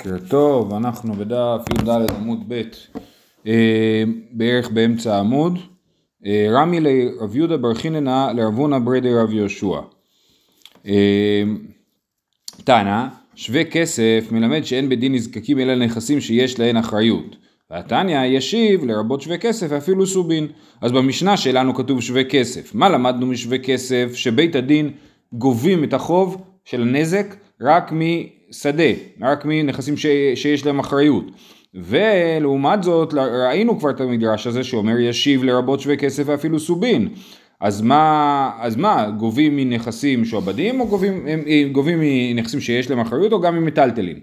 בוקר טוב, אנחנו בדף י"ד עמוד ב' אה, בערך באמצע העמוד. אה, רמי לרב יהודה בר חיננה לרב הונא ברדי רב יהושע. אה, תנא, שווה כסף מלמד שאין בדין נזקקים אלא נכסים שיש להן אחריות. והתניא ישיב לרבות שווה כסף ואפילו סובין. אז במשנה שלנו כתוב שווה כסף. מה למדנו משווה כסף? שבית הדין גובים את החוב של הנזק רק משדה, רק מנכסים ש, שיש להם אחריות. ולעומת זאת ראינו כבר את המדרש הזה שאומר ישיב לרבות שווה כסף ואפילו סובין. אז מה, אז מה, גובים מנכסים שועבדים או גובים, גובים מנכסים שיש להם אחריות או גם ממטלטלים?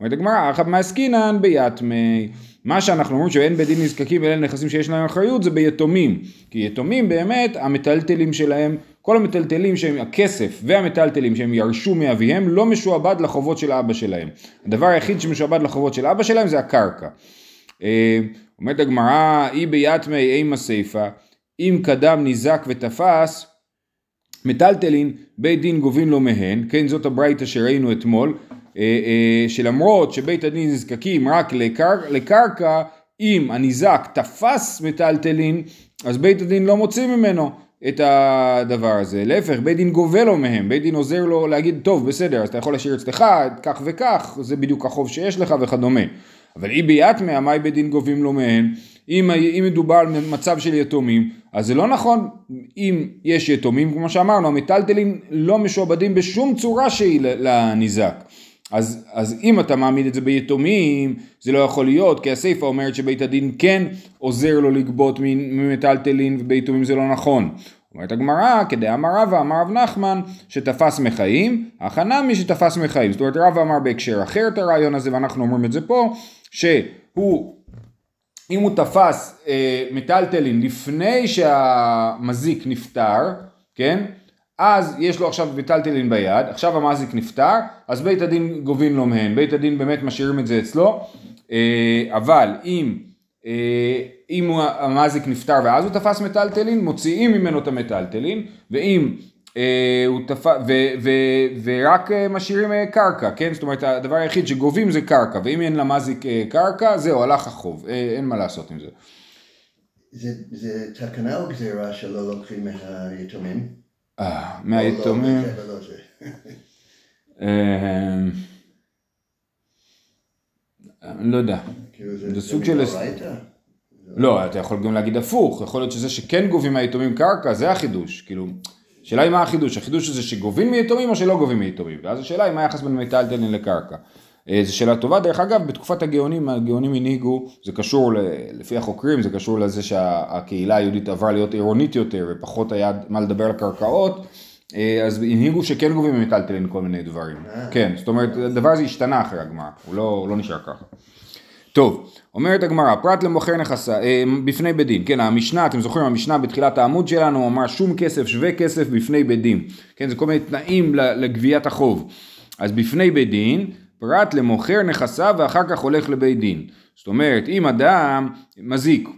אומרת הגמרא, אחת מעסקינן ביתמי. מה שאנחנו אומרים שאין בית דין נזקקים ואלה נכסים שיש להם אחריות זה ביתומים. כי יתומים באמת המטלטלים שלהם, כל המטלטלים שהם הכסף והמטלטלים שהם ירשו מאביהם לא משועבד לחובות של אבא שלהם. הדבר היחיד שמשועבד לחובות של אבא שלהם זה הקרקע. אה, אומרת הגמרא, אי ביתמי אימה סיפה, אם קדם ניזק ותפס מטלטלין בית דין גובין לו מהן, כן זאת הברייתא שראינו אתמול, אה, אה, שלמרות שבית הדין נזקקים רק לקר, לקרקע, אם הניזק תפס מטלטלין, אז בית הדין לא מוציא ממנו את הדבר הזה. להפך, בית דין גובה לו מהם, בית דין עוזר לו להגיד, טוב, בסדר, אז אתה יכול להשאיר אצלך כך וכך, זה בדיוק החוב שיש לך וכדומה. אבל אי ביאטמא, מאי בית דין גובים לו מהם? אם, אם מדובר על מצב של יתומים, אז זה לא נכון אם יש יתומים, כמו שאמרנו, המטלטלים לא משועבדים בשום צורה שהיא לניזק. אז, אז אם אתה מעמיד את זה ביתומים, זה לא יכול להיות, כי הסיפה אומרת שבית הדין כן עוזר לו לגבות ממטלטלין, וביתומים זה לא נכון. אומרת הגמרא, כדאמר רבא אמר רב נחמן שתפס מחיים, הכנה מי שתפס מחיים. זאת אומרת רבא אמר בהקשר אחר את הרעיון הזה ואנחנו אומרים את זה פה, שהוא, אם הוא תפס אה, מטלטלין לפני שהמזיק נפטר, כן? אז יש לו עכשיו מיטלטלין ביד, עכשיו המזיק נפטר, אז בית הדין גובים לו מהן, בית הדין באמת משאירים את זה אצלו, אה, אבל אם, אה, אם המזיק נפטר ואז הוא תפס מטלטלין, מוציאים ממנו את המטלטלין, ואם אה, הוא תפס, ורק משאירים קרקע, כן? זאת אומרת הדבר היחיד שגובים זה קרקע, ואם אין למזיק קרקע, זהו, הלך החוב, אין מה לעשות עם זה. זה, זה תקנה או גזירה שלא לוקחים מהיתומים? אה, מהיתומים. אני לא יודע. כאילו זה סוג של... לא, אתה יכול גם להגיד הפוך, יכול להיות שזה שכן גובים מהיתומים קרקע, זה החידוש, כאילו, השאלה היא מה החידוש, החידוש הזה שגובים מיתומים או שלא גובים מיתומים, ואז השאלה היא מה היחס בין מיטלטלין לקרקע. אה, זו שאלה טובה, דרך אגב, בתקופת הגאונים, הגאונים הנהיגו, זה קשור, לפי החוקרים, זה קשור לזה שהקהילה היהודית עברה להיות עירונית יותר, ופחות היה מה לדבר על קרקעות, אה, אז הנהיגו שכן גובים ממיטלטלין כל מיני דברים. אה. כן, זאת אומרת, הדבר הזה השתנה אחרי הגמרא, הוא לא, לא נשאר ככה. טוב, אומרת הגמרא, פרט למוכר נכסה, בפני בית דין, כן, המשנה, אתם זוכרים, המשנה בתחילת העמוד שלנו, הוא אמר שום כסף שווה כסף בפני בית דין, כן, זה כל מיני תנאים לגביית החוב. אז בפני בית דין, פרט למוכר נכסיו ואחר כך הולך לבית דין. זאת אומרת, אם אדם מזיק,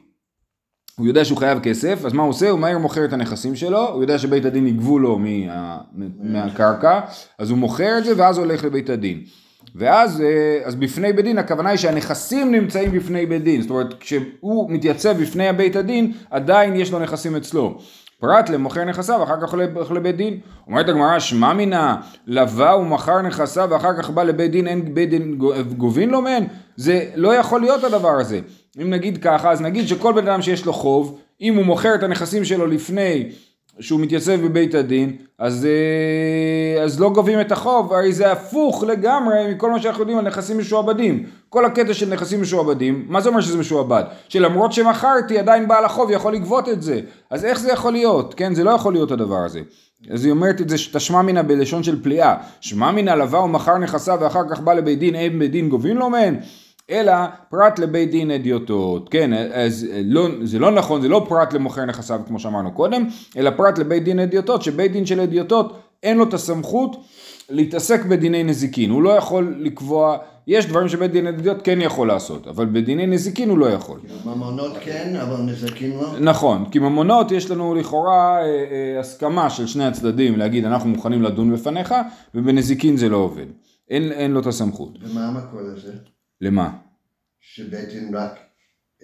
הוא יודע שהוא חייב כסף, אז מה הוא עושה? הוא מהר מוכר את הנכסים שלו, הוא יודע שבית הדין יגבו לו מה, מהקרקע, אז הוא מוכר את זה ואז הולך לבית הדין. ואז אה, אז בפני בית דין הכוונה היא שהנכסים נמצאים בפני בית דין, זאת אומרת כשהוא מתייצב בפני הבית הדין עדיין יש לו נכסים אצלו. פרט למוכר נכסיו, אחר כך הולך לבית דין. אומרת הגמרא, שמע מינה, לווה ומכר נכסיו, ואחר כך בא לבית דין, אין בית דין גובין לו מהן? זה לא יכול להיות הדבר הזה. אם נגיד ככה, אז נגיד שכל בן אדם שיש לו חוב, אם הוא מוכר את הנכסים שלו לפני שהוא מתייצב בבית הדין, אז, אה, אז לא גובים את החוב, הרי זה הפוך לגמרי מכל מה שאנחנו יודעים על נכסים משועבדים. כל הקטע של נכסים משועבדים, מה זה אומר שזה משועבד? שלמרות שמכרתי עדיין בעל החוב יכול לגבות את זה. אז איך זה יכול להיות? כן, זה לא יכול להיות הדבר הזה. אז היא אומרת את זה, תשמע מינה בלשון של פליאה. שמע מינה לבא ומכר נכסיו ואחר כך בא לבית דין, אין בית דין גובים לו מהן? אלא פרט לבית דין אדיוטות, כן, אז לא, זה לא נכון, זה לא פרט למוכר נכסיו כמו שאמרנו קודם, אלא פרט לבית דין אדיוטות, שבית דין של אדיוטות אין לו את הסמכות להתעסק בדיני נזיקין, הוא לא יכול לקבוע, יש דברים שבית דין אדיוטות כן יכול לעשות, אבל בדיני נזיקין הוא לא יכול. ממונות כן, אבל נזיקין לא? נכון, כי ממונות יש לנו לכאורה אה, אה, הסכמה של שני הצדדים להגיד אנחנו מוכנים לדון בפניך, ובנזיקין זה לא עובד. אין, אין לו את הסמכות. ומה המקור לזה? למה? שבית דין רק,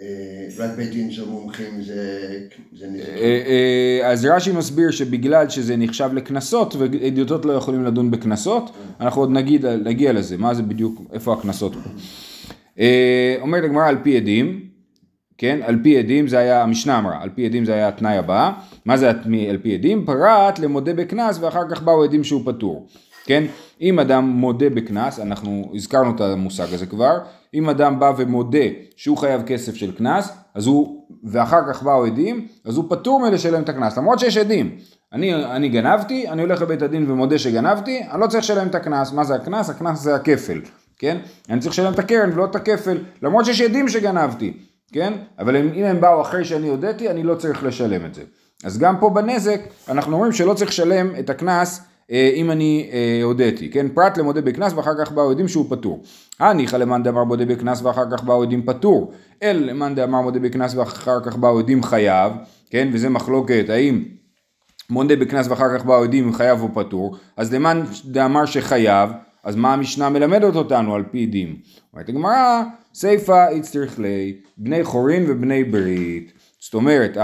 אה, רק בית דין של מומחים זה, זה אה, נזק. אה, אז רש"י מסביר שבגלל שזה נחשב לקנסות והדיוטות לא יכולים לדון בקנסות, אנחנו עוד נגיד, נגיע לזה, מה זה בדיוק, איפה הקנסות פה. אה, אומרת הגמרא על פי עדים, כן, על פי עדים זה היה, המשנה אמרה, על פי עדים זה היה התנאי הבא, מה זה על פי עדים? פרט למודה בקנס ואחר כך באו עדים שהוא פטור, כן, אם אדם מודה בקנס, אנחנו הזכרנו את המושג הזה כבר, אם אדם בא ומודה שהוא חייב כסף של קנס, אז הוא, ואחר כך באו עדים, אז הוא פטור מלשלם את הקנס, למרות שיש עדים. אני, אני גנבתי, אני הולך לבית הדין ומודה שגנבתי, אני לא צריך לשלם את הקנס, מה זה הקנס? הקנס זה הכפל, כן? אני צריך לשלם את הקרן ולא את הכפל, למרות שיש עדים שגנבתי, כן? אבל אם, אם הם באו אחרי שאני הודיתי, אני לא צריך לשלם את זה. אז גם פה בנזק, אנחנו אומרים שלא צריך לשלם את הקנס אם אני אה, הודיתי, כן? פרט למודה בקנס ואחר כך באו עדים שהוא פטור. הניחא למאן דאמר מודה בקנס ואחר כך באו עדים פטור, אלא למאן דאמר מודה בקנס ואחר כך באו עדים חייב, כן? וזה מחלוקת, האם מודה בקנס ואחר כך באו עדים חייב או פטור, אז למאן דאמר שחייב, אז מה המשנה מלמדת אותנו על פי דין? אומרת הגמרא, סיפא יצטרך לי, בני חורין ובני ברית. זאת אומרת,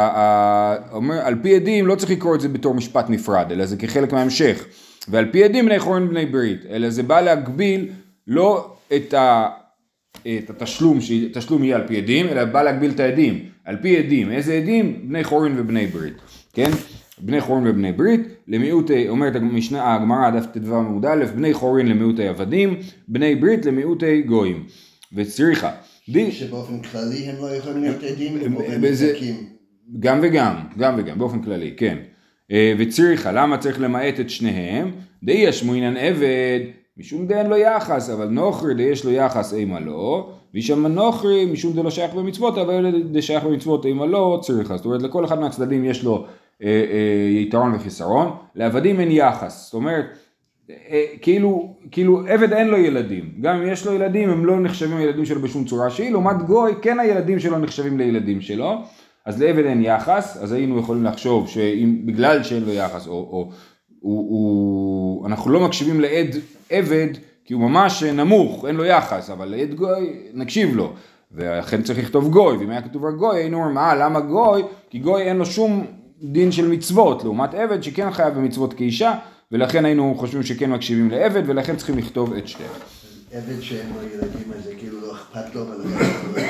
אומר, על פי עדים לא צריך לקרוא את זה בתור משפט נפרד, אלא זה כחלק מההמשך. ועל פי עדים בני חורין ובני ברית, אלא זה בא להגביל לא את ה... את התשלום, שהתשלום יהיה על פי עדים, אלא בא להגביל את העדים. על פי עדים, איזה עדים? בני חורין ובני ברית, כן? בני חורין ובני ברית, למיעוטי, אומרת המשנה, הגמרא דף ט"ו עמוד א', בני חורין למיעוטי עבדים, בני ברית למיעוטי גויים. וצריכה. די, שבאופן כללי הם לא יכולים להיות עדים, או נזקים. גם וגם, גם וגם, באופן כללי, כן. אה, וצריכה, למה צריך למעט את שניהם? די ישמו עניין עבד, משום דאין לו יחס, אבל נוכרי די יש לו יחס אימה לא, וישמע נוכרי משום דלא שייך במצוות, אבל די שייך במצוות אימה לא צריכה. זאת אומרת, לכל אחד מהצדדים יש לו אה, אה, יתרון וחיסרון, לעבדים אין יחס. זאת אומרת, כאילו, כאילו עבד אין לו ילדים, גם אם יש לו ילדים הם לא נחשבים ילדים שלו בשום צורה שהיא, לעומת גוי כן הילדים שלו נחשבים לילדים שלו, אז לעבד אין יחס, אז היינו יכולים לחשוב שאם בגלל שאין לו יחס, או, או הוא, הוא, אנחנו לא מקשיבים לעד עבד כי הוא ממש נמוך, אין לו יחס, אבל לעד גוי נקשיב לו, ולכן צריך לכתוב גוי, ואם היה כתוב רק גוי היינו אומרים, אה למה גוי? כי גוי אין לו שום דין של מצוות, לעומת עבד שכן חייב במצוות כאישה, ולכן היינו חושבים שכן מקשיבים לעבד, ולכן צריכים לכתוב את שתיהם. עבד שאין לו ילדים, אז זה כאילו לא אכפת לו, ולכן הוא לא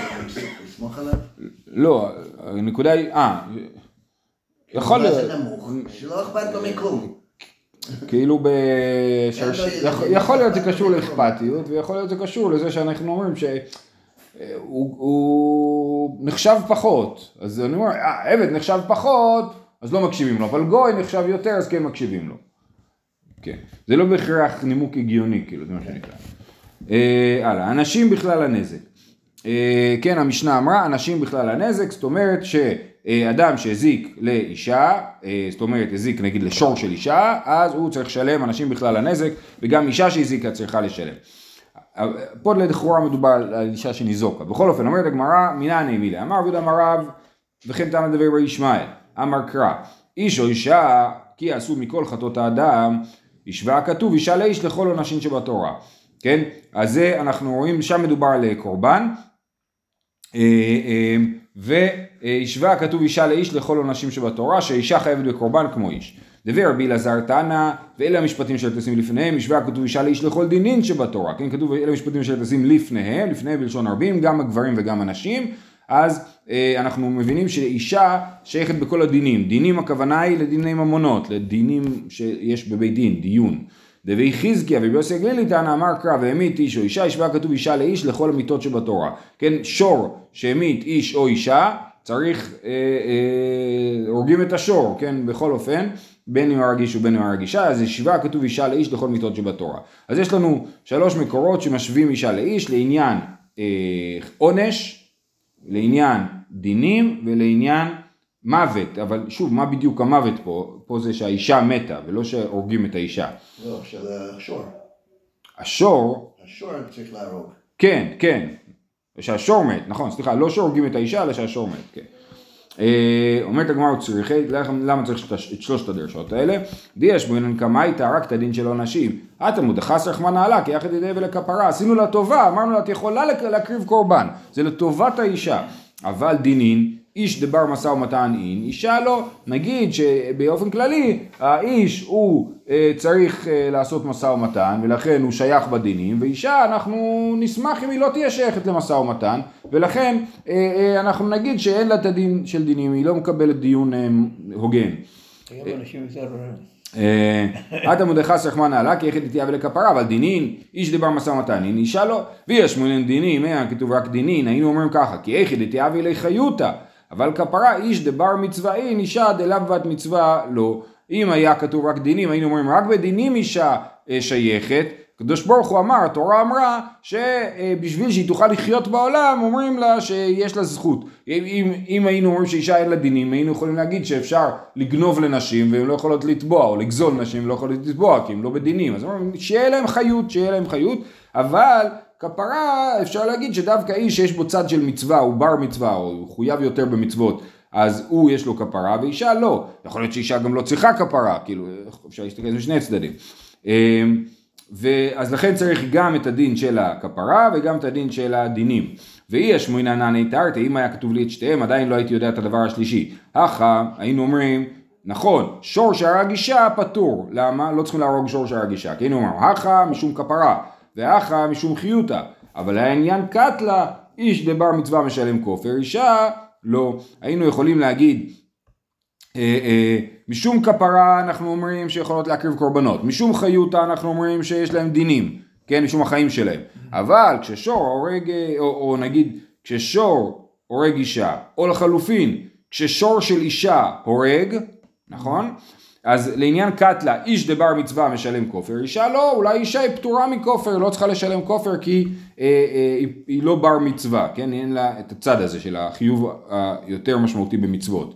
לסמוך עליו? לא, הנקודה היא, אה, יכול להיות? שלא אכפת לו מכלום. כאילו ב... יכול- להיות זה קשור לאכפתיות, ויכול להיות זה קשור לזה שאנחנו אומרים שהוא הוא נחשב פחות, אז אני אומר, אה, עבד נחשב פחות, אז לא מקשיבים לו, אבל גוי נחשב יותר, אז כן מקשיבים לו. כן, זה לא בהכרח נימוק הגיוני, כאילו, זה מה שנקרא. אה, הלאה, אנשים בכלל הנזק. אה, כן, המשנה אמרה, אנשים בכלל הנזק, זאת אומרת שאדם שהזיק לאישה, אה, זאת אומרת הזיק נגיד לשור של אישה, אז הוא צריך לשלם אנשים בכלל הנזק, וגם אישה שהזיקה צריכה לשלם. פה לכאורה מדובר על אישה שניזוקה. בכל אופן, אומרת הגמרא, מינני מילה. אמר עבוד אמר רב, וכן תנא דבר בר ישמעאל. אמר קרא, איש או אישה, כי יעשו מכל חטאות האדם, השווה הכתוב אישה לאיש לכל עונשים שבתורה. כן? אז זה אנחנו רואים, שם מדובר על אה, קורבן. אה, אה, והשווה הכתוב אישה לאיש לכל עונשים שבתורה, שאישה חייבת בקורבן כמו איש. דבר רבי אלעזר תנא, ואלה המשפטים של תשים לפניהם, השווה הכתוב אישה לאיש לכל דינין שבתורה. כן, כתוב אלה המשפטים של תשים לפניהם, לפניהם בלשון רבים, גם הגברים וגם הנשים. אז אה, אנחנו מבינים שאישה שייכת בכל הדינים. דינים הכוונה היא לדיני ממונות, לדינים שיש בבית דין, דיון. דבי חזקיה רבי יוסי הגלילי טענה אמר קרא והמית איש או אישה, השווה כתוב אישה לאיש לכל המיתות שבתורה. כן, שור שהמית איש או אישה, צריך, אה, אה, הורגים את השור, כן, בכל אופן, בין אם הרגיש ובין אם הרגישה, אז השווה כתוב אישה לאיש לכל מיתות שבתורה. אז יש לנו שלוש מקורות שמשווים אישה לאיש לעניין אה, עונש, לעניין דינים ולעניין מוות, אבל שוב, מה בדיוק המוות פה? פה זה שהאישה מתה ולא שהורגים את האישה. לא, של השור. השור, השור צריך להרוג. כן, כן, שהשור מת, נכון, סליחה, לא שהורגים את האישה, אלא שהשור מת, כן. אה, אומרת הגמרא צריכי, למה צריך את שלושת הדרשות האלה? דיש בינן קמייתא רק את הדין של עונשים. התלמוד דחס רחמנא עלה כי יחד ידי ולכפרה עשינו לה טובה אמרנו לה את יכולה להקריב קורבן זה לטובת האישה אבל דינין איש דבר משא ומתן אין, אישה לא. נגיד שבאופן כללי האיש הוא אה, צריך אה, לעשות משא ומתן ולכן הוא שייך בדינים ואישה אנחנו נשמח אם היא לא תהיה שייכת למשא ומתן ולכן אה, אה, אנחנו נגיד שאין לה את הדין של דינים, היא לא מקבלת דיון אה, הוגן. עד עמוד אחד רחמנא עלה כי יחד יתיה ולכפרה אבל דינין איש דבר משא ומתן אין אישה לא ויש מולן דינין כתוב רק דינין היינו אומרים ככה כי יחד יתיה ולי חיותא אבל כפרה איש דבר מצווה אין, אישה דלאו בת מצווה לא. אם היה כתוב רק דינים, היינו אומרים רק בדינים אישה אה, שייכת. הקדוש ברוך הוא אמר, התורה אמרה שבשביל שהיא תוכל לחיות בעולם אומרים לה שיש לה זכות. אם, אם היינו אומרים שאישה אין לה דינים היינו יכולים להגיד שאפשר לגנוב לנשים והן לא יכולות לתבוע או לגזול נשים לא יכולות לתבוע כי הן לא בדינים. אז אומרים שיהיה להם חיות, שיהיה להם חיות, אבל כפרה אפשר להגיד שדווקא איש שיש בו צד של מצווה, הוא בר מצווה, או הוא חויב יותר במצוות, אז הוא יש לו כפרה ואישה לא. יכול להיות שאישה גם לא צריכה כפרה, כאילו אפשר להסתכל על זה משני צדדים. אמ, אז לכן צריך גם את הדין של הכפרה וגם את הדין של הדינים. ואי השמואינא נעני תרתי, אם היה כתוב לי את שתיהם, עדיין לא הייתי יודע את הדבר השלישי. הכה, היינו אומרים, נכון, שור שהרג אישה פטור. למה? לא צריכים להרוג שור שהרג אישה. כי היינו אומרים, הכה משום כפרה. ואחא משום חיותא, אבל העניין קטלה, איש דבר מצווה משלם כופר, אישה לא. היינו יכולים להגיד, אה, אה, משום כפרה אנחנו אומרים שיכולות להקריב קורבנות, משום חיותא אנחנו אומרים שיש להם דינים, כן, משום החיים שלהם, אבל כששור הורג, אה, או, או נגיד, כששור הורג אישה, או לחלופין, כששור של אישה הורג, נכון? אז לעניין קטלה, איש דבר מצווה משלם כופר, אישה לא, אולי אישה היא פטורה מכופר, לא צריכה לשלם כופר כי אה, אה, היא, היא לא בר מצווה, כן, אין לה את הצד הזה של החיוב היותר משמעותי במצוות.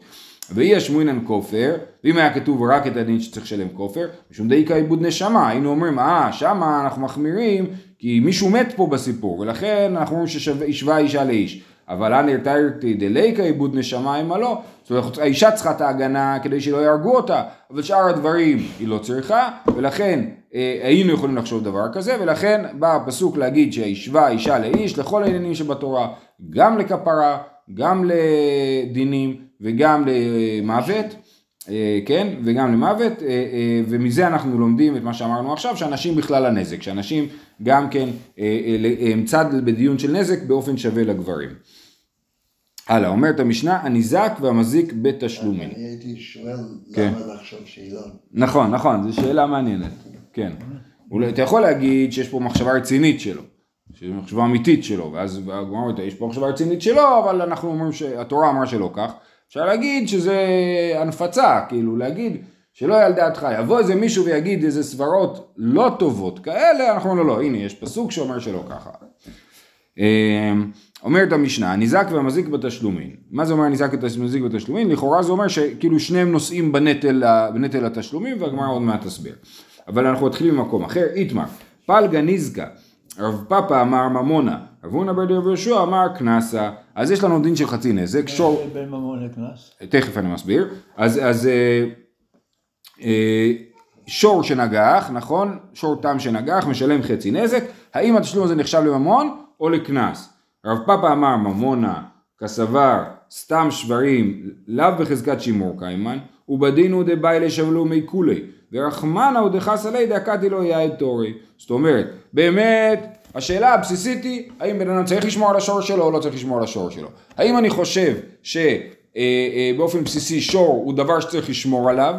ואי השמואינן כופר, ואם היה כתוב רק את הדין שצריך לשלם כופר, משום דאיקה עיבוד נשמה, היינו אומרים, אה, שמה אנחנו מחמירים, כי מישהו מת פה בסיפור, ולכן אנחנו אומרים שהשווה אישה לאיש. אבל אנר תיירתי דליקה עיבוד נשמה אימה לא. זאת אומרת, האישה צריכה את ההגנה כדי שלא יהרגו אותה, אבל שאר הדברים היא לא צריכה, ולכן אה, היינו יכולים לחשוב דבר כזה, ולכן בא הפסוק להגיד שהשווה אישה לאיש לכל העניינים שבתורה, גם לכפרה, גם לדינים וגם למוות. אה, כן, וגם למוות, אה, אה, ומזה אנחנו לומדים את מה שאמרנו עכשיו, שאנשים בכלל הנזק, שאנשים גם כן הם צד בדיון של נזק באופן שווה לגברים. הלאה, אומרת המשנה, הניזק והמזיק בתשלומים. אני הייתי שואל כן. למה לחשוב שאלה. נכון, נכון, זו שאלה מעניינת, כן. אולי אתה יכול להגיד שיש פה מחשבה רצינית שלו, שיש מחשבה אמיתית שלו, ואז הגמרא אומרת, יש פה מחשבה רצינית שלו, אבל אנחנו אומרים שהתורה אמרה שלא כך. אפשר להגיד שזה הנפצה, כאילו להגיד שלא יהיה על דעתך, יבוא איזה מישהו ויגיד איזה סברות לא טובות כאלה, אנחנו אומרים לו לא, הנה יש פסוק שאומר שלא ככה. אמ, אומרת המשנה, ניזק והמזיק בתשלומין. מה זה אומר ניזק והמזיק בתשלומין? לכאורה זה אומר שכאילו שניהם נושאים בנטל, בנטל התשלומים והגמרא עוד מעט תסביר. אבל אנחנו מתחילים ממקום אחר, איתמר, פלגה ניזקה, רב פאפה אמר ממונה, רב הונא בר יהושע אמר קנסה, אז יש לנו דין של חצי נזק, שור... בין ממון לקנס? תכף אני מסביר. אז, אז אה, אה, שור שנגח, נכון? שור תם שנגח, משלם חצי נזק, האם התשלום הזה נחשב לממון או לקנס? רב פאפה אמר ממונה כסבר סתם שברים לאו בחזקת שימור קיימן ובדין הוא דבאי לשבלו מי כולי ורחמנה הוא דחס עלי דקתי לו יעד תורי זאת אומרת באמת השאלה הבסיסית היא, האם בן אדם צריך לשמור על השור שלו או לא צריך לשמור על השור שלו. האם אני חושב שבאופן אה, בסיסי שור הוא דבר שצריך לשמור עליו,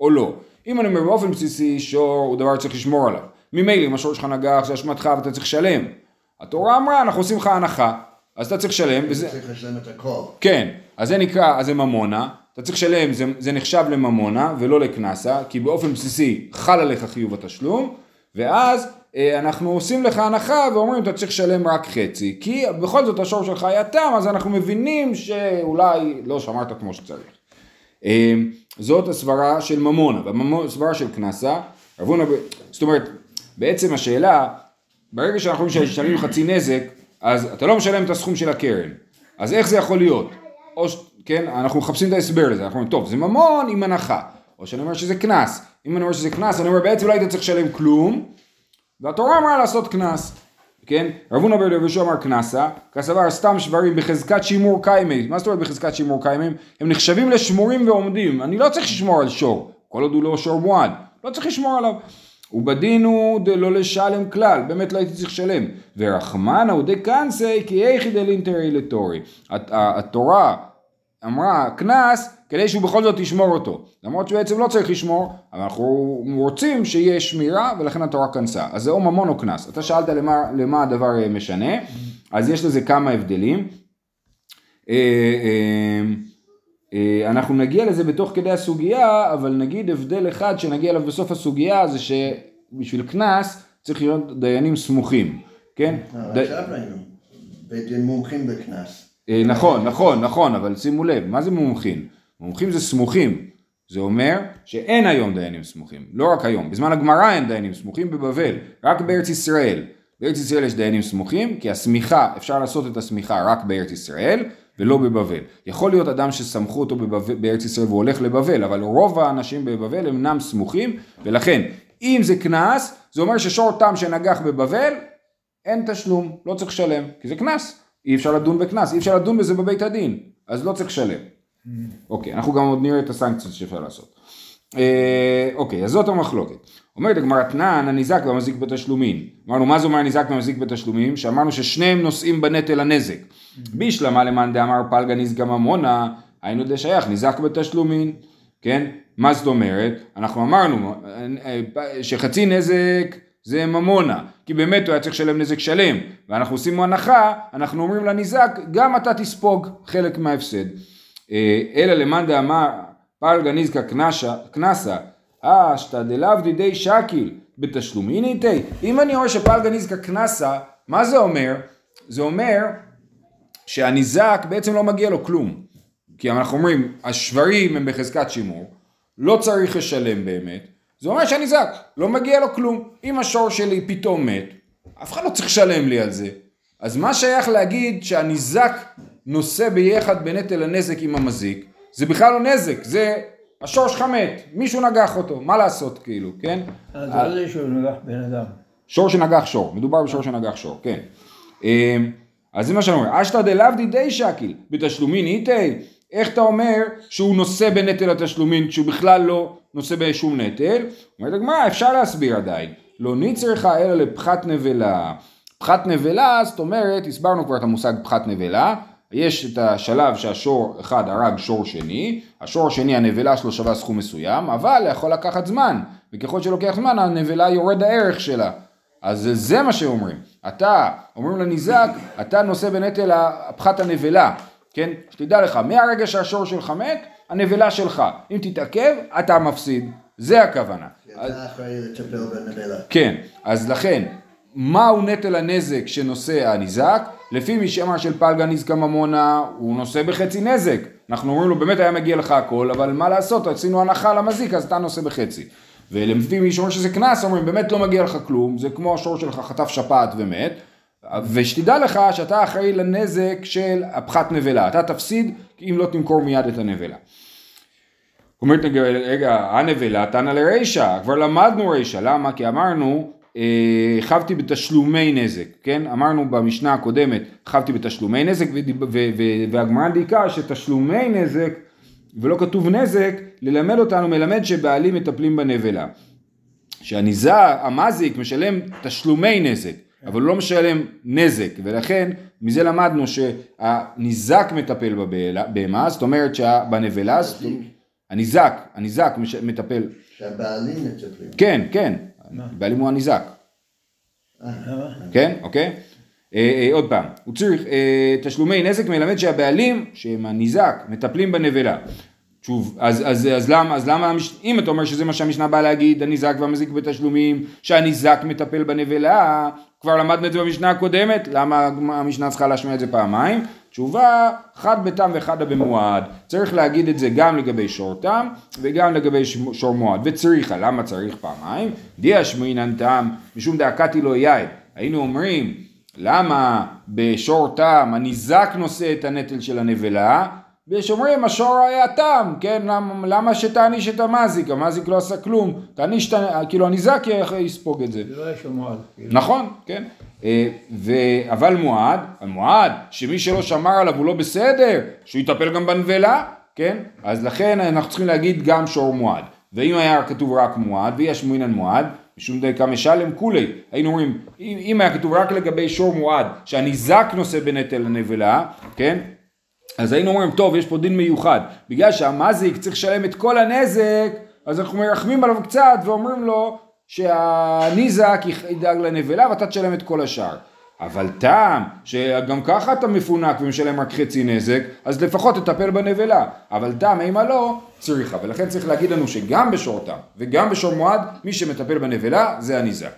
או לא. אם אני אומר באופן בסיסי שור הוא דבר שצריך לשמור עליו. ממילא אם השור שלך נגח זה אשמתך ואתה צריך לשלם. התורה אמרה אנחנו עושים לך הנחה, אז אתה צריך לשלם. וזה... צריך לשלם את הכל. כן, אז זה נקרא, אז זה ממונה. אתה צריך לשלם, זה, זה נחשב לממונה ולא לקנסה, כי באופן בסיסי חל עליך חיוב התשלום, ואז אה, אנחנו עושים לך הנחה ואומרים אתה צריך לשלם רק חצי כי בכל זאת השור שלך היה תם אז אנחנו מבינים שאולי לא שמרת כמו שצריך. אה, זאת הסברה של ממונה והסברה של קנסה זאת אומרת בעצם השאלה ברגע שאנחנו אומרים שמשלמים חצי נזק אז אתה לא משלם את הסכום של הקרן אז איך זה יכול להיות? או. כן, אנחנו מחפשים את ההסבר לזה, אנחנו אומרים, טוב, זה ממון עם הנחה, או שאני אומר שזה קנס, אם אני אומר שזה קנס, אני אומר, בעצם לא היית צריך לשלם כלום, והתורה אמרה לעשות קנס, כן? רב הונא בר דרבשו אמר קנסה, כסבר סתם שברים בחזקת שימור קיימי, מה זאת אומרת בחזקת שימור קיימי? הם נחשבים לשמורים ועומדים, אני לא צריך לשמור על שור, כל עוד הוא לא שור מועד, לא צריך לשמור עליו. ובדין הוא דלא לשלם כלל, באמת לא הייתי צריך לשלם. ורחמנא הוא דקנסי כי איכי דלינטרי לטורי. התורה אמרה קנס כדי שהוא בכל זאת ישמור אותו. למרות שבעצם לא צריך לשמור, אבל אנחנו רוצים שיהיה שמירה ולכן התורה כנסה. אז זה או ממון או קנס. אתה שאלת למה, למה הדבר משנה, אז יש לזה כמה הבדלים. אה, אה, אה, אנחנו נגיע לזה בתוך כדי הסוגיה, אבל נגיד הבדל אחד שנגיע אליו בסוף הסוגיה זה שבשביל קנס צריך להיות דיינים סמוכים, כן? עכשיו ראינו, מומחים בקנס. נכון, נכון, נכון, אבל שימו לב, מה זה מומחים? מומחים זה סמוכים, זה אומר שאין היום דיינים סמוכים, לא רק היום, בזמן הגמרא אין דיינים סמוכים בבבל, רק בארץ ישראל. בארץ ישראל יש דיינים סמוכים, כי הסמיכה, אפשר לעשות את הסמיכה רק בארץ ישראל, ולא בבבל. יכול להיות אדם שסמכו אותו בבבל, בארץ ישראל והוא הולך לבבל, אבל רוב האנשים בבבל אינם סמוכים, ולכן אם זה קנס, זה אומר ששור תם שנגח בבבל, אין תשלום, לא צריך לשלם, כי זה קנס. אי אפשר לדון בקנס, אי אפשר לדון בזה בבית הדין, אז לא צריך לשלם. אוקיי, אנחנו גם עוד נראה את הסנקציות שאפשר לעשות. אה, אוקיי, אז זאת המחלוקת. אומרת הגמרא תנן הניזק והמזיק בתשלומים. אמרנו מה זה אומר הניזק והמזיק בתשלומים? שאמרנו ששניהם נושאים בנטל הנזק. בישלמה למאן דאמר פלגה נזקה ממונה, היינו דשייך ניזק בתשלומים. כן? מה זאת אומרת? אנחנו אמרנו אה, שחצי נזק זה ממונה, כי באמת הוא היה צריך לשלם נזק שלם, ואנחנו עושים הנחה, אנחנו אומרים לניזק, גם אתה תספוג חלק מההפסד. אה, אלא למאן דאמר פלגה נזקה קנסה, אשתא דלאו דידי שקיל בתשלומין איתי. אם אני רואה שפלגה נזקה קנסה, מה זה אומר? זה אומר שהניזק בעצם לא מגיע לו כלום. כי אנחנו אומרים, השברים הם בחזקת שימור, לא צריך לשלם באמת, זה אומר שהניזק, לא מגיע לו כלום. אם השור שלי פתאום מת, אף אחד לא צריך לשלם לי על זה. אז מה שייך להגיד שהניזק נושא ביחד בנטל הנזק עם המזיק, זה בכלל לא נזק, זה השור שלך מת, מישהו נגח אותו, מה לעשות כאילו, כן? אז מה זה שהוא נגח בן אדם? שור שנגח שור, מדובר בשור שנגח שור, כן. אמ, אז זה מה שאני אומר, אשתא דלאו דידי שקיל, בתשלומין איתי, איך אתה אומר שהוא נושא בנטל התשלומין כשהוא בכלל לא נושא בשום נטל? אומרת הגמרא, אפשר להסביר עדיין, לא נצרכה אלא לפחת נבלה. פחת נבלה, זאת אומרת, הסברנו כבר את המושג פחת נבלה, יש את השלב שהשור אחד הרג שור שני, השור השני הנבלה שלו שווה סכום מסוים, אבל יכול לקחת זמן, וככל שלוקח זמן הנבלה יורד הערך שלה. אז זה מה שאומרים. אתה, אומרים לניזק, אתה נושא בנטל הפחת הנבלה, כן? שתדע לך, מהרגע שהשור שלך מת, הנבלה שלך. אם תתעכב, אתה מפסיד. זה הכוונה. אתה אחראי לטפל בנבלה. כן, אז לכן, מהו נטל הנזק שנושא הניזק? לפי מי שאמר של פלגה נזקה ממונה, הוא נושא בחצי נזק. אנחנו אומרים לו, באמת היה מגיע לך הכל, אבל מה לעשות, עשינו הנחה למזיק, אז אתה נושא בחצי. ולפי מי שאומר שזה קנס, אומרים, באמת לא מגיע לך כלום, זה כמו השור שלך חטף שפעת ומת, ושתדע לך שאתה אחראי לנזק של הפחת נבלה, אתה תפסיד אם לא תמכור מיד את הנבלה. אומרת רגע, הנבלה תנא לרישא, כבר למדנו רישא, למה? כי אמרנו אה, חבתי בתשלומי נזק, כן? אמרנו במשנה הקודמת, חבתי בתשלומי נזק, והגמרא דייקה שתשלומי נזק, ולא כתוב נזק, ללמד אותנו מלמד שבעלים מטפלים בנבלה. שהניזק, המזיק משלם תשלומי נזק, אבל הוא לא משלם נזק, ולכן מזה למדנו שהניזק מטפל בבהמה, זאת אומרת שבנבלה, הניזק, הניזק מטפל. שהבעלים מטפלים. כן, כן, בעלים הוא הניזק. כן, אוקיי? אה, אה, עוד פעם, הוא צריך אה, תשלומי נזק מלמד שהבעלים, שהם הניזק, מטפלים בנבלה. שוב, אז, אז, אז למה, אז למה, אם אתה אומר שזה מה שהמשנה באה להגיד, הניזק והמזיק בתשלומים, שהניזק מטפל בנבלה, כבר למדנו את זה במשנה הקודמת, למה המשנה צריכה להשמיע את זה פעמיים? תשובה, חד בתם וחד במועד, צריך להגיד את זה גם לגבי שור תם וגם לגבי שור מועד, וצריכה, למה צריך פעמיים? דיה שמינן תם, משום דאקתי לא יאי, היינו אומרים, למה בשור תם הניזק נושא את הנטל של הנבלה, ושאומרים השור היה תם, כן, למה, למה שתעניש את המזיק, המזיק לא עשה כלום, תעניש, את- כאילו הניזק יספוג את זה. זה לא היה שמועל. נכון, כן. אה, ו... אבל מועד, המועד, שמי שלא שמר עליו הוא לא בסדר, שהוא יטפל גם בנבלה, כן? אז לכן אנחנו צריכים להגיד גם שור מועד. ואם היה כתוב רק מועד, ויהיה שמועינן מועד, משום דקה משלם כולי, היינו אומרים, אם, אם היה כתוב רק לגבי שור מועד, שהניזק נושא בנטל הנבלה, כן? אז היינו אומרים, טוב, יש פה דין מיוחד. בגלל שהמזיק צריך לשלם את כל הנזק, אז אנחנו מרחמים עליו קצת ואומרים לו שהניזק ידאג לנבלה ואתה תשלם את כל השאר. אבל טעם, שגם ככה אתה מפונק ומשלם רק חצי נזק, אז לפחות תטפל בנבלה. אבל טעם, אימא לא, צריכה. ולכן צריך להגיד לנו שגם בשור טעם וגם בשור מועד, מי שמטפל בנבלה זה הניזק.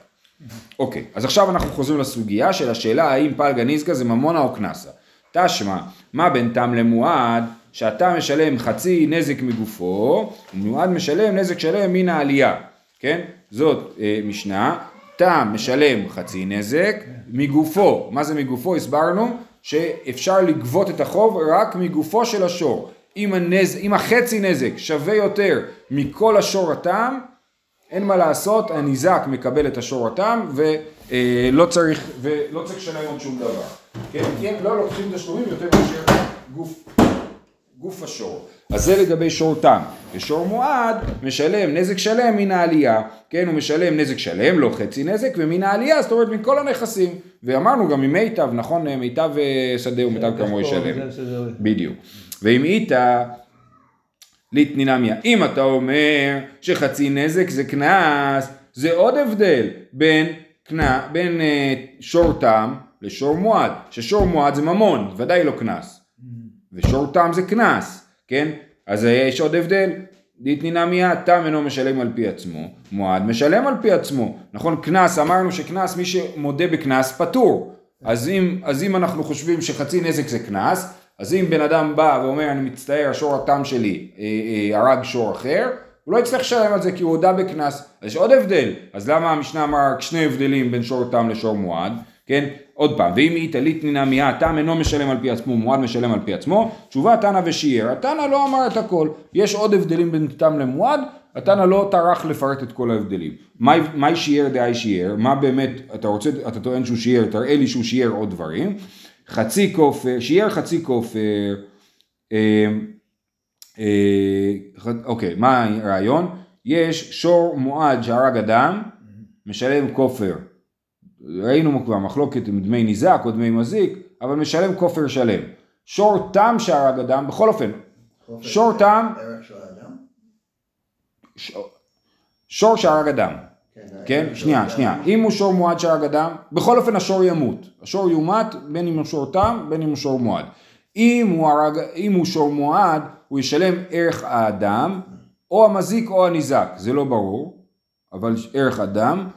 אוקיי, אז עכשיו אנחנו חוזרים לסוגיה של השאלה האם פלגה ניזקה זה ממונה או קנסה. תשמע, מה בין תם למועד, שאתה משלם חצי נזק מגופו, ומועד משלם נזק שלם מן העלייה, כן? זאת אה, משנה, תם משלם חצי נזק מגופו, מה זה מגופו? הסברנו שאפשר לגבות את החוב רק מגופו של השור. אם, הנז... אם החצי נזק שווה יותר מכל השור התם, אין מה לעשות, הניזק מקבל את השור התם ולא צריך, ולא צריך לשלם עוד שום דבר. כן? כי הם לא לוקחים תשלומים יותר מאשר גוף, גוף השור. אז זה לגבי שור תם. ושור מועד משלם נזק שלם מן העלייה. כן, הוא משלם נזק שלם, לא חצי נזק, ומן העלייה, זאת אומרת מכל הנכסים. ואמרנו גם ממיטב, נכון, מיטב אה, שדה ומיטב כמוהו ישלם. בדיוק. ואם איתה, ליטנינמיה, אם אתה אומר שחצי נזק זה קנס, זה עוד הבדל בין, קנה, בין אה, שור תם לשור מועד, ששור מועד זה ממון, ודאי לא קנס, ושור תם זה קנס, כן? אז יש עוד הבדל, ליטנינמיה, תם אינו משלם על פי עצמו, מועד משלם על פי עצמו, נכון? קנס, אמרנו שקנס, מי שמודה בקנס פטור, אז אם, אז אם אנחנו חושבים שחצי נזק זה קנס, אז אם בן אדם בא ואומר אני מצטער השור התם שלי אה, אה, הרג שור אחר, הוא לא יצטרך לשלם על זה כי הוא הודה בקנס, אז יש עוד הבדל, אז למה המשנה אמרה רק שני הבדלים בין שור תם לשור מועד, כן? עוד פעם, ואם היא טלית נינמיה, תם אינו משלם על פי עצמו, מועד משלם על פי עצמו, תשובה תנא ושיער, התנא לא אמר את הכל, יש עוד הבדלים בין תם למועד, התנא לא טרח לפרט את כל ההבדלים. מהי שיער דהי שיער, מה באמת, אתה רוצה, אתה טוען שהוא שיער, תראה לי שהוא שיער עוד דברים, חצי כופר, שיער חצי כופר, אה, אה, אוקיי, מה הרעיון? יש שור מועד שהרג אדם, משלם כופר. ראינו כבר מחלוקת עם דמי ניזק או דמי מזיק, אבל משלם כופר שלם. שור תם שהרג אדם, בכל אופן, שור תם, שור שהרג אדם, כן? של שנייה. שנייה. אם הוא שור מועד שהרג אדם, בכל אופן השור ימות. השור יומת בין אם הוא שור תם, בין אם הוא שור מועד. אם הוא, הרג, אם הוא שור מועד, הוא ישלם ערך האדם, או המזיק או הניזק, זה לא ברור, אבל ערך אדם,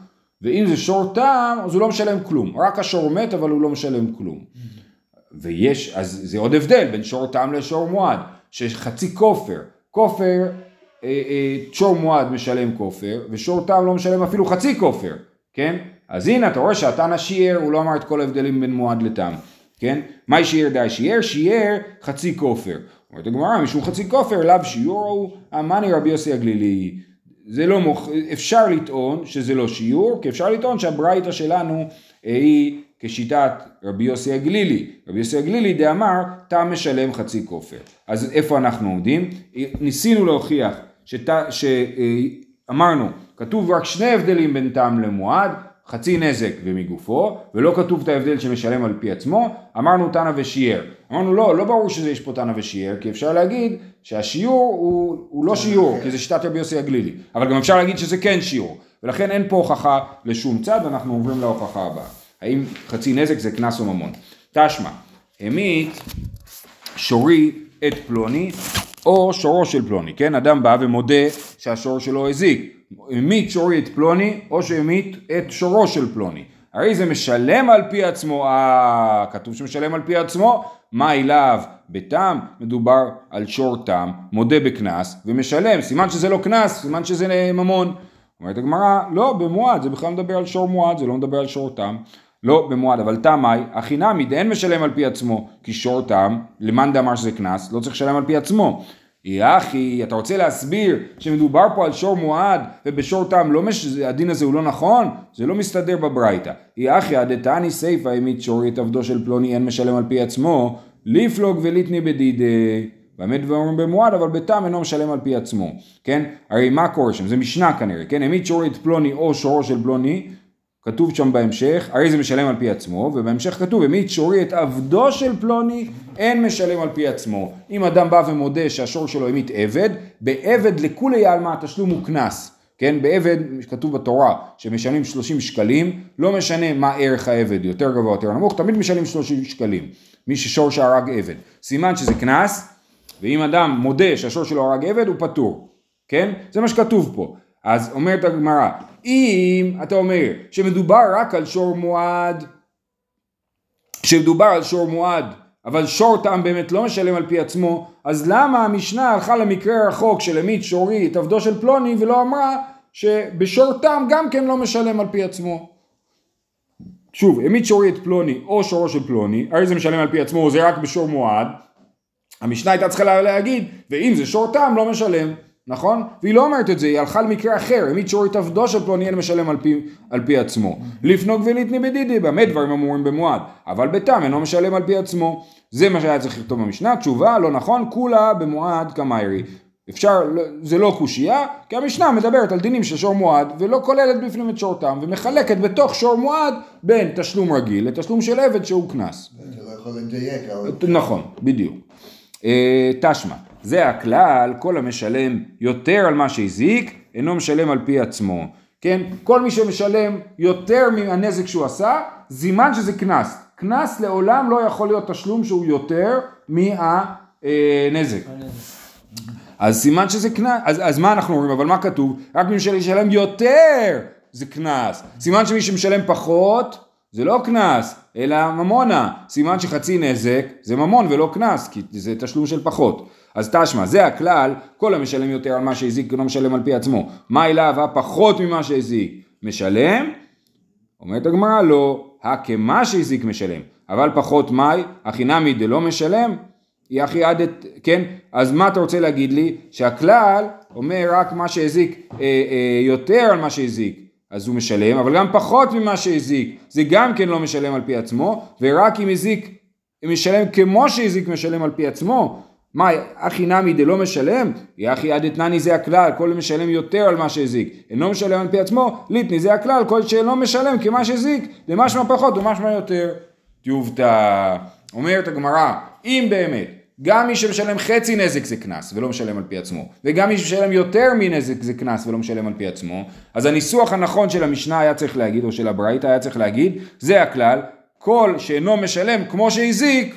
ואם זה שור תם, אז הוא לא משלם כלום. רק השור מת, אבל הוא לא משלם כלום. ויש, אז זה עוד הבדל בין שור תם לשור מועד, שחצי כופר, כופר, אה, אה, שור מועד משלם כופר, ושור תם לא משלם אפילו חצי כופר, כן? אז הנה, אתה רואה שהתנא שיער, הוא לא אמר את כל ההבדלים בין מועד לתם, כן? מהי שיער די שיער? שיער חצי כופר. אומרת הגמרא, משום חצי כופר, לאו שיעור הוא המאני רבי יוסי הגלילי. זה לא מוכ... אפשר לטעון שזה לא שיעור, כי אפשר לטעון שהברייתא שלנו אה, היא כשיטת רבי יוסי הגלילי. רבי יוסי הגלילי דאמר, תם משלם חצי כופר. אז איפה אנחנו עומדים? ניסינו להוכיח שת... שאמרנו, כתוב רק שני הבדלים בין תם למועד, חצי נזק ומגופו, ולא כתוב את ההבדל שמשלם על פי עצמו, אמרנו תנא ושיער. אמרנו לא, לא ברור שיש פה תנא ושיער, כי אפשר להגיד שהשיעור הוא, הוא לא שיעור, כי זה שיטת רבי יוסי הגלילי, אבל גם אפשר להגיד שזה כן שיעור, ולכן אין פה הוכחה לשום צד, ואנחנו עוברים להוכחה הבאה. האם חצי נזק זה קנס או ממון? תשמע, המית שורי את פלוני, או שורו של פלוני, כן? אדם בא ומודה שהשור שלו הזיק. המית שורי את פלוני, או שהמית את שורו של פלוני. הרי זה משלם על פי עצמו, אה, כתוב שמשלם על פי עצמו, מה אליו בתם? מדובר על שור תם, מודה בקנס ומשלם, סימן שזה לא קנס, סימן שזה ממון. אומרת הגמרא, לא, במועד, זה בכלל מדבר על שור מועד, זה לא מדבר על שור תם. לא במועד, אבל תמי, הכי נמי, דאין משלם על פי עצמו, כי שור תם, למאן דאמר שזה קנס, לא צריך לשלם על פי עצמו. יחי, אתה רוצה להסביר שמדובר פה על שור מועד ובשור תם, לא מש... הדין הזה הוא לא נכון? זה לא מסתדר בברייתא. יחי, הדתני סיפא העמיד שורי את עבדו של פלוני אין משלם על פי עצמו, ליפלוג וליטני בדידי. באמת דברים במועד, אבל בתם אינו משלם על פי עצמו, כן? הרי מה קורה שם? זה משנה כנראה, כן? העמיד שורי את פלוני או שורו של פלוני, כתוב שם בהמשך, הרי זה משלם על פי עצמו, ובהמשך כתוב, המית שורי את עבדו של פלוני, אין משלם על פי עצמו. אם אדם בא ומודה שהשור שלו המית עבד, בעבד לכולי עלמא התשלום הוא קנס. כן, בעבד, כתוב בתורה, שמשלמים 30 שקלים, לא משנה מה ערך העבד, יותר גבוה יותר נמוך, תמיד משלמים 30 שקלים. מי ששור שהרג עבד. סימן שזה קנס, ואם אדם מודה שהשור שלו הרג עבד, הוא פטור. כן? זה מה שכתוב פה. אז אומרת הגמרא, אם אתה אומר שמדובר רק על שור מועד, שמדובר על שור מועד, אבל שור טעם באמת לא משלם על פי עצמו, אז למה המשנה הלכה למקרה הרחוק של המית שורי את עבדו של פלוני ולא אמרה שבשור טעם גם כן לא משלם על פי עצמו? שוב, המית שורי את פלוני או שורו של פלוני, הרי זה משלם על פי עצמו, זה רק בשור מועד, המשנה הייתה צריכה להגיד, ואם זה שור טעם לא משלם. נכון? והיא לא אומרת את זה, היא הלכה למקרה אחר, העמיד שור את עבדו של פלוני אין משלם על פי, על פי עצמו. לפנוק וליטני בדידי, במה דברים אמורים במועד, אבל בתם אינו משלם על פי עצמו. זה מה שהיה צריך לכתוב במשנה, תשובה לא נכון, כולה במועד כמיירי. אפשר, זה לא קושייה, כי המשנה מדברת על דינים של שור מועד ולא כוללת בפנים את שורתם ומחלקת בתוך שור מועד בין תשלום רגיל לתשלום של עבד שהוא קנס. לא. נכון, בדיוק. אה, תשמע, זה הכלל, כל המשלם יותר על מה שהזיק, אינו משלם על פי עצמו. כן? כל מי שמשלם יותר מהנזק שהוא עשה, זימן שזה קנס. קנס לעולם לא יכול להיות תשלום שהוא יותר מהנזק. אז סימן שזה קנס, אז, אז מה אנחנו אומרים? אבל מה כתוב? רק מי שישלם יותר זה קנס. סימן שמי שמשלם פחות זה לא קנס, אלא ממונה. סימן שחצי נזק זה ממון ולא קנס, כי זה תשלום של פחות. אז תשמע, זה הכלל, כל המשלם יותר על מה שהזיק לא משלם על פי עצמו. מה אליו הפחות ממה שהזיק משלם? אומרת הגמרא לא, הכמה שהזיק משלם, אבל פחות מאי, החינמי דלא משלם, היא הכי עדת, כן? אז מה אתה רוצה להגיד לי? שהכלל אומר רק מה שהזיק אה, אה, יותר על מה שהזיק. אז הוא משלם, אבל גם פחות ממה שהזיק, זה גם כן לא משלם על פי עצמו, ורק אם הזיק, אם משלם כמו שהזיק משלם על פי עצמו, מה, אחי נמי דלא משלם? יחי עד אתנני זה הכלל, כל משלם יותר על מה שהזיק. אינו משלם על פי עצמו, ליטני זה הכלל, כל שאינו משלם כמה שהזיק, למשמע פחות ומשמע יותר. תיובתא, אומרת הגמרא, אם באמת, גם מי שמשלם חצי נזק זה קנס ולא משלם על פי עצמו, וגם מי שמשלם יותר מנזק זה קנס ולא משלם על פי עצמו, אז הניסוח הנכון של המשנה היה צריך להגיד, או של הברייתא היה צריך להגיד, זה הכלל, כל שאינו משלם כמו שהזיק,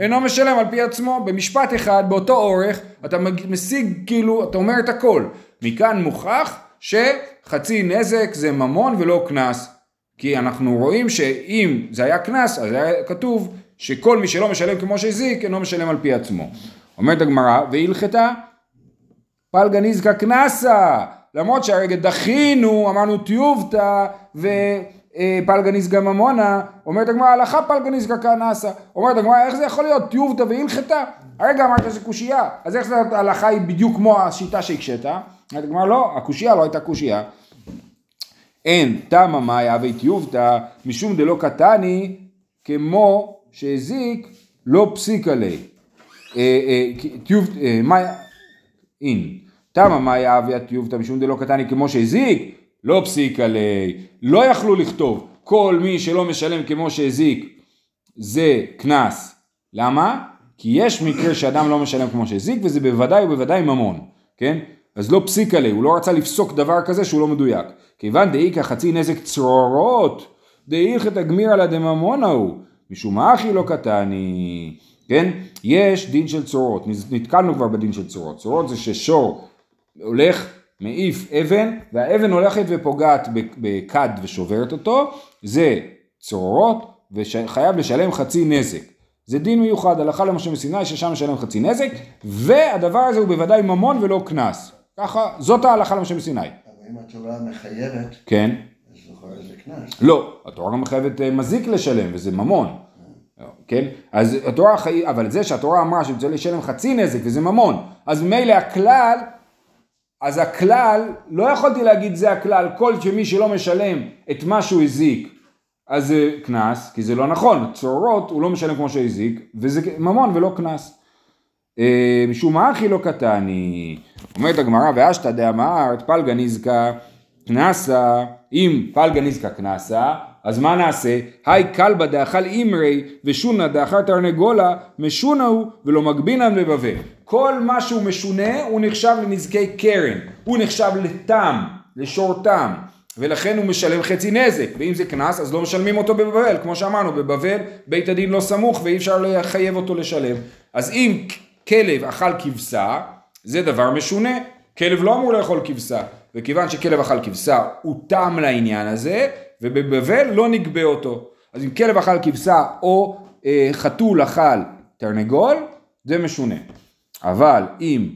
אינו משלם על פי עצמו, במשפט אחד, באותו אורך, אתה משיג כאילו, אתה אומר את הכל. מכאן מוכח שחצי נזק זה ממון ולא קנס. כי אנחנו רואים שאם זה היה קנס, אז היה כתוב שכל מי שלא משלם כמו שהזיק, אינו משלם על פי עצמו. אומרת הגמרא, והלכתה פלגה נזקה קנסה, למרות שהרגע דחינו, אמרנו טיובתא, ו... פלגניס גם ממונה, אומרת הגמרא הלכה פלגניס קנאסה, אומרת הגמרא איך זה יכול להיות? טיובתא והלכתה, הרגע אמרת שזה קושייה, אז איך זה ההלכה היא בדיוק כמו השיטה שהקשית, אומרת הגמרא לא, הקושייה לא הייתה קושייה, אין תמה מאי אבי טיובתא משום דלא קטני כמו שהזיק לא פסיק עלי, אה, אה, מאי, אין, תמה מאי אבי הטיובתא משום דלא קטני כמו שהזיק לא פסיק עלי, לא יכלו לכתוב כל מי שלא משלם כמו שהזיק זה קנס. למה? כי יש מקרה שאדם לא משלם כמו שהזיק וזה בוודאי ובוודאי ממון, כן? אז לא פסיק עלי, הוא לא רצה לפסוק דבר כזה שהוא לא מדויק. כיוון דאיכא חצי נזק צרורות, דאיכא תגמיר על הדממונה הוא, משום אחי לא קטני, כן? יש דין של צרורות, נתקלנו כבר בדין של צרורות, צרורות זה ששור הולך מעיף אבן, והאבן הולכת ופוגעת בכד ושוברת אותו, זה צרורות, וחייב לשלם חצי נזק. זה דין מיוחד, הלכה למשה מסיני, ששם משלם חצי נזק, והדבר הזה הוא בוודאי ממון ולא קנס. ככה, זאת ההלכה למשה מסיני. אבל אם התורה מחייבת, כן. אז הרי זה קנס. לא, התורה גם מחייבת אה, מזיק לשלם, וזה ממון. כן? אז התורה חי... אבל זה שהתורה אמרה שצריך לשלם חצי נזק וזה ממון, אז ממילא הכלל, אז הכלל, לא יכולתי להגיד זה הכלל, כל שמי שלא משלם את מה שהוא הזיק, אז זה קנס, כי זה לא נכון, צרורות הוא לא משלם כמו שהזיק, וזה ממון ולא קנס. אה, משום מה אחי לא קטני, אומרת הגמרא ואשתא דאמרת פלגה נזקה קנסה, אם פלגה נזקה קנסה, אז מה נעשה? היי כלבא דאכל אימרי ושונה דאכל תרנגולה משונה הוא ולא מגבינן בבבל. כל מה שהוא משונה הוא נחשב לנזקי קרן, הוא נחשב לתם, לשורתם, ולכן הוא משלם חצי נזק, ואם זה קנס אז לא משלמים אותו בבבל, כמו שאמרנו, בבבל בית הדין לא סמוך ואי אפשר לחייב אותו לשלם. אז אם כלב אכל כבשה, זה דבר משונה, כלב לא אמור לאכול כבשה, וכיוון שכלב אכל כבשה הוא תם לעניין הזה, ובבבל לא נגבה אותו. אז אם כלב אכל כבשה או אה, חתול אכל תרנגול, זה משונה. אבל אם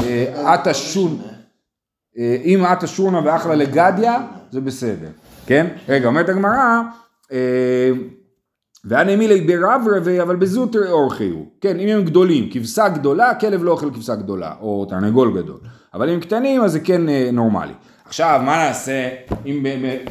אה, עטה שון, אה, אם עטה שורנה ואכלה לגדיה, זה בסדר, כן? רגע, אומרת הגמרא, אה, ואנא מילי ברב רבי אבל בזוטר אורחיו, כן, אם הם גדולים, כבשה גדולה, כלב לא אוכל כבשה גדולה, או תרנגול גדול, אבל אם קטנים אז זה כן אה, נורמלי. עכשיו, מה נעשה אם,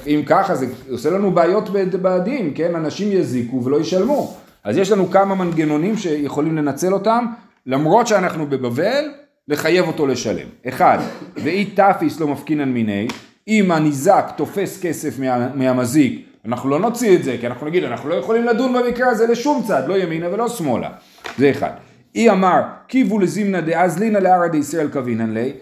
אם ככה, זה עושה לנו בעיות בדין, כן? אנשים יזיקו ולא ישלמו. אז יש לנו כמה מנגנונים שיכולים לנצל אותם, למרות שאנחנו בבבל, לחייב אותו לשלם. אחד, ואי תפיס לא מפקינן מיני, אם הניזק תופס כסף מה, מהמזיק, אנחנו לא נוציא את זה, כי אנחנו נגיד, אנחנו לא יכולים לדון במקרה הזה לשום צד, לא ימינה ולא שמאלה. זה אחד. אי אמר, קיבו לזימנה דאזלינא לערא דישראל קבינן ליה,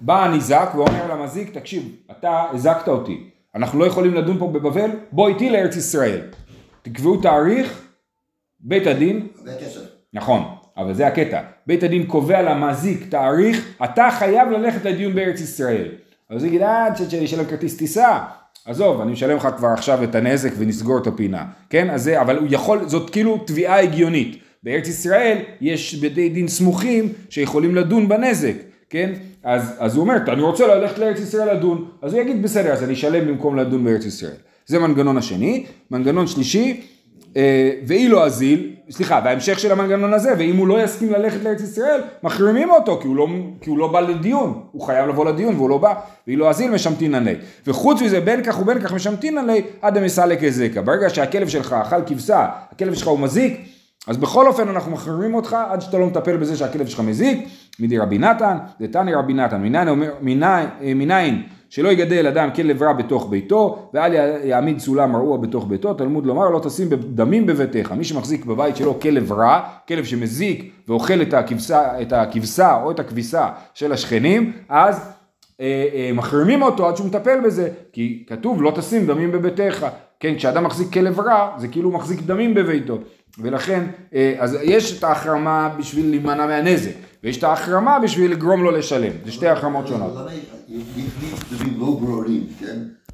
בא הניזק ואומר למזיק, תקשיב, אתה הזקת אותי, אנחנו לא יכולים לדון פה בבבל, בוא איתי לארץ ישראל. תקבעו תאריך, בית הדין. נכון, אבל זה הקטע, בית הדין קובע למזיק תאריך, אתה חייב ללכת לדיון בארץ ישראל. אז הוא יגיד, אה, אשלם כרטיס טיסה, עזוב, אני משלם לך כבר עכשיו את הנזק ונסגור את הפינה, כן? אז זה, אבל הוא יכול, זאת כאילו תביעה הגיונית. בארץ ישראל יש בתי דין סמוכים שיכולים לדון בנזק, כן? אז, אז הוא אומר, אני רוצה ללכת לארץ ישראל לדון, אז הוא יגיד בסדר, אז אני אשלם במקום לדון בארץ ישראל. זה מנגנון השני. מנגנון שלישי, אה, ואי לא אזיל, סליחה, וההמשך של המנגנון הזה, ואם הוא לא יסכים ללכת לארץ ישראל, מחרימים אותו, כי הוא לא, כי הוא לא בא לדיון, הוא חייב לבוא לדיון והוא לא בא, ואי לא אזיל משמתינן לי. וחוץ מזה, בין כך ובין כך משמתינן לי, עד המסלק הזקה. ברגע שהכלב שלך אכל כבשה, הכלב שלך הוא מזיק, אז בכל אופן אנחנו מחרימים אותך עד שאתה לא מטפל בזה שהכלב שלך מזיק, מדי רבי נתן, דתני רבי נתן, מניין, מניין, מניין שלא יגדל אדם כלב רע בתוך ביתו, ואל יעמיד סולם רעוע בתוך ביתו, תלמוד לומר לא תשים דמים בביתך. מי שמחזיק בבית שלו כלב רע, כלב שמזיק ואוכל את הכבשה, את הכבשה או את הכביסה של השכנים, אז אה, אה, מחרימים אותו עד שהוא מטפל בזה, כי כתוב לא תשים דמים בביתך. כן, כשאדם מחזיק כלב רע, זה כאילו מחזיק דמים בביתו. ולכן, אה, אז יש את ההחרמה בשביל להימנע מהנזק, ויש את ההחרמה בשביל לגרום לו לשלם. זה שתי החרמות שונות. למה יחליט דברים לא ברורים, כן?